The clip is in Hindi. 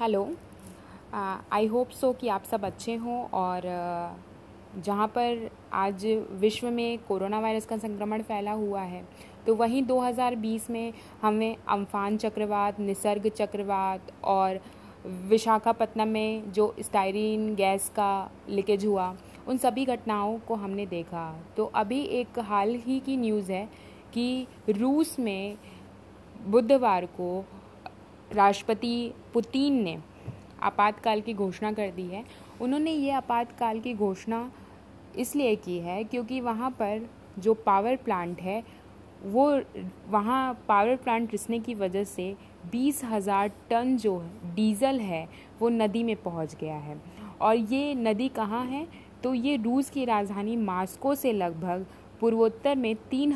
हेलो। आई होप सो कि आप सब अच्छे हों और जहाँ पर आज विश्व में कोरोना वायरस का संक्रमण फैला हुआ है तो वहीं 2020 में हमें अम्फान चक्रवात, निसर्ग चक्रवात और विशाखापत्तनम में जो स्टायरीन गैस का लीकेज हुआ, उन सभी घटनाओं को हमने देखा। तो अभी एक हाल ही की न्यूज़ है कि रूस में बुधवार को राष्ट्रपति पुतिन ने आपातकाल की घोषणा कर दी है। उन्होंने ये आपातकाल की घोषणा इसलिए की है क्योंकि वहाँ पर जो पावर प्लांट है, वो वहाँ पावर प्लांट रिसने की वजह से बीस हज़ार टन जो डीज़ल है, वो नदी में पहुँच गया है। और ये नदी कहाँ है? तो ये रूस की राजधानी मास्को से लगभग पूर्वोत्तर में तीन